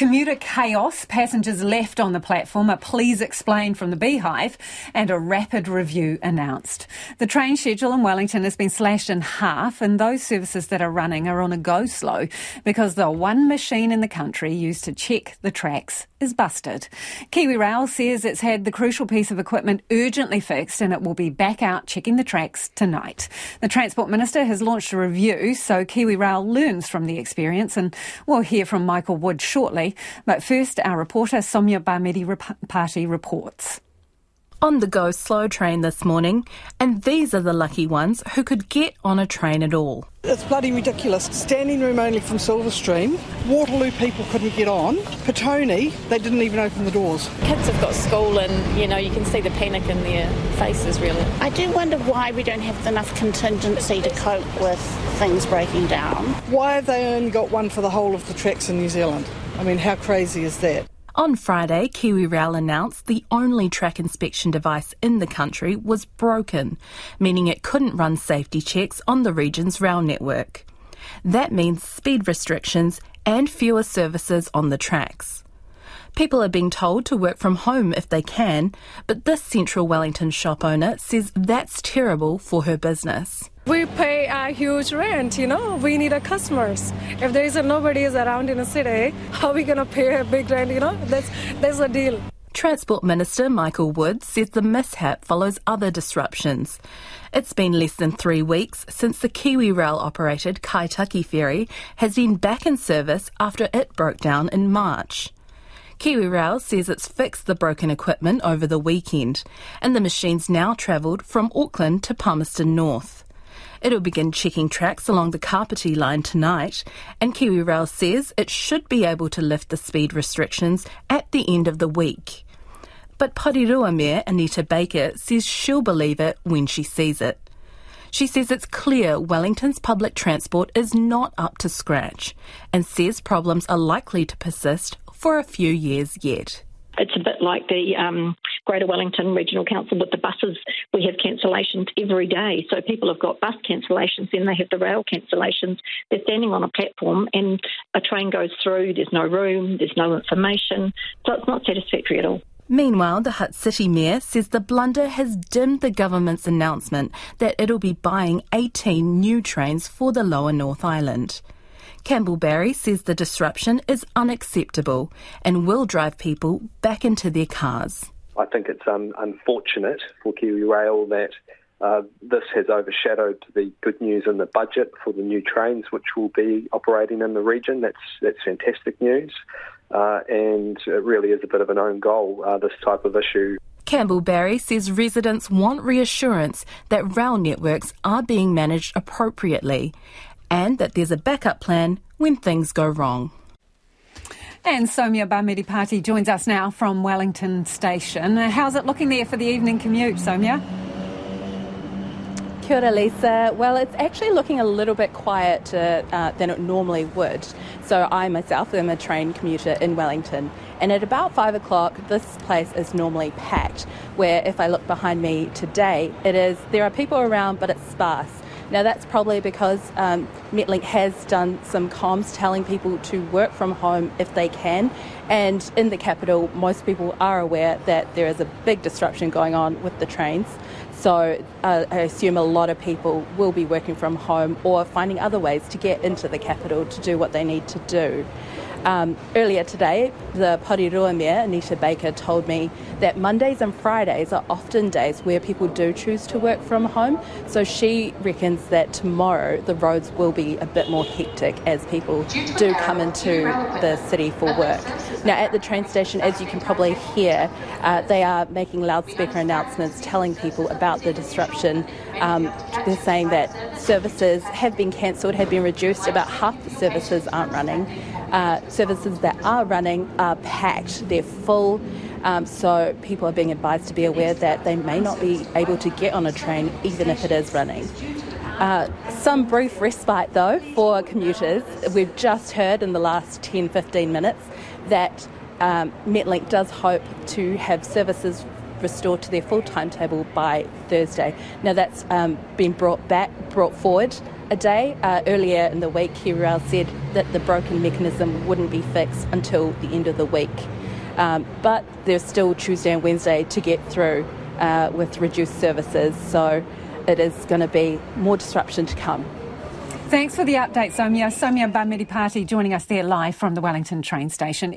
Commuter chaos, passengers left on the platform, a please explain from the Beehive, and a rapid review announced. The train schedule in Wellington has been slashed in half, and those services that are running are on a go slow because the one machine in the country used to check the tracks is busted. KiwiRail says it's had the crucial piece of equipment urgently fixed and it will be back out checking the tracks tonight. The Transport Minister has launched a review so KiwiRail learns from the experience and we'll hear from Michael Wood shortly. But first, our reporter Soumya Bhamidipati reports on the go slow train this morning, and these are the lucky ones who could get on a train at all. It's bloody ridiculous. Standing room only from Silverstream. Waterloo people couldn't get on. Petone, they didn't even open the doors. Kids have got school and, you know, you can see the panic in their faces really. I do wonder why we don't have enough contingency to cope with things breaking down. Why have they only got one for the whole of the tracks in New Zealand? I mean, how crazy is that? On Friday, KiwiRail announced the only track inspection device in the country was broken, meaning it couldn't run safety checks on the region's rail network. That means speed restrictions and fewer services on the tracks. People are being told to work from home if they can, but this central Wellington shop owner says that's terrible for her business. We pay a huge rent, you know, we need a customers. If there is a nobody is around in a city, how are we going to pay a big rent, you know? That's, that's a deal. Transport Minister Michael Wood says the mishap follows other disruptions. It's been less than three weeks since the KiwiRail operated Kaitaki ferry has been back in service after it broke down in March. KiwiRail says it's fixed the broken equipment over the weekend, and the machines now travelled from Auckland to Palmerston North. It'll begin checking tracks along the Kapiti line tonight, and KiwiRail says it should be able to lift the speed restrictions at the end of the week. But Porirua Mayor Anita Baker says she'll believe it when she sees it. She says it's clear Wellington's public transport is not up to scratch and says problems are likely to persist for a few years yet. It's a bit like the um, Greater Wellington Regional Council with the buses. We have cancellations every day. So people have got bus cancellations, then they have the rail cancellations. They're standing on a platform and a train goes through, there's no room, there's no information. So it's not satisfactory at all. Meanwhile, the Hutt City Mayor says the blunder has dimmed the government's announcement that it'll be buying 18 new trains for the lower North Island. Campbell Barry says the disruption is unacceptable and will drive people back into their cars. I think it's un- unfortunate for KiwiRail that uh, this has overshadowed the good news in the budget for the new trains which will be operating in the region. That's that's fantastic news, uh, and it really is a bit of an own goal. Uh, this type of issue. Campbell Barry says residents want reassurance that rail networks are being managed appropriately and that there's a backup plan when things go wrong. And Soumya Soumya Bhamidipati joins us now from Wellington Station. How's it looking there for the evening commute, Soumya? Kia ora, Lisa. Well, it's actually looking a little bit quieter uh, than it normally would. So, I myself am a train commuter in Wellington, and at about five o'clock, this place is normally packed. Where, if I look behind me today, it is there are people around, but it's sparse. Now, that's probably because um, Metlink has done some comms telling people to work from home if they can. And in the capital, most people are aware that there is a big disruption going on with the trains. So uh, I assume a lot of people will be working from home or finding other ways to get into the capital to do what they need to do. Um, earlier today, the Porirua Mayor, Anita Baker, told me that Mondays and Fridays are often days where people do choose to work from home. So she reckons that tomorrow the roads will be a bit more hectic as people do come into the city for work. Now, at the train station, as you can probably hear, uh, they are making loudspeaker announcements telling people about the disruption. Um, they're saying that services have been cancelled, have been reduced, about half the services aren't running uh, services that are running are packed, they're full. Um, so people are being advised to be aware that they may not be able to get on a train even if it is running. Uh, some brief respite though for commuters. We've just heard in the last 10 15 minutes that um, Metlink does hope to have services restored to their full timetable by Thursday. Now that's um, been brought back, brought forward a day. Uh, earlier in the week, KiwiRail said that the broken mechanism wouldn't be fixed until the end of the week. Um, but there's still Tuesday and Wednesday to get through uh, with reduced services, so it is going to be more disruption to come. Thanks for the update, Soumya. Soumya Bhamidipati joining us there live from the Wellington train station.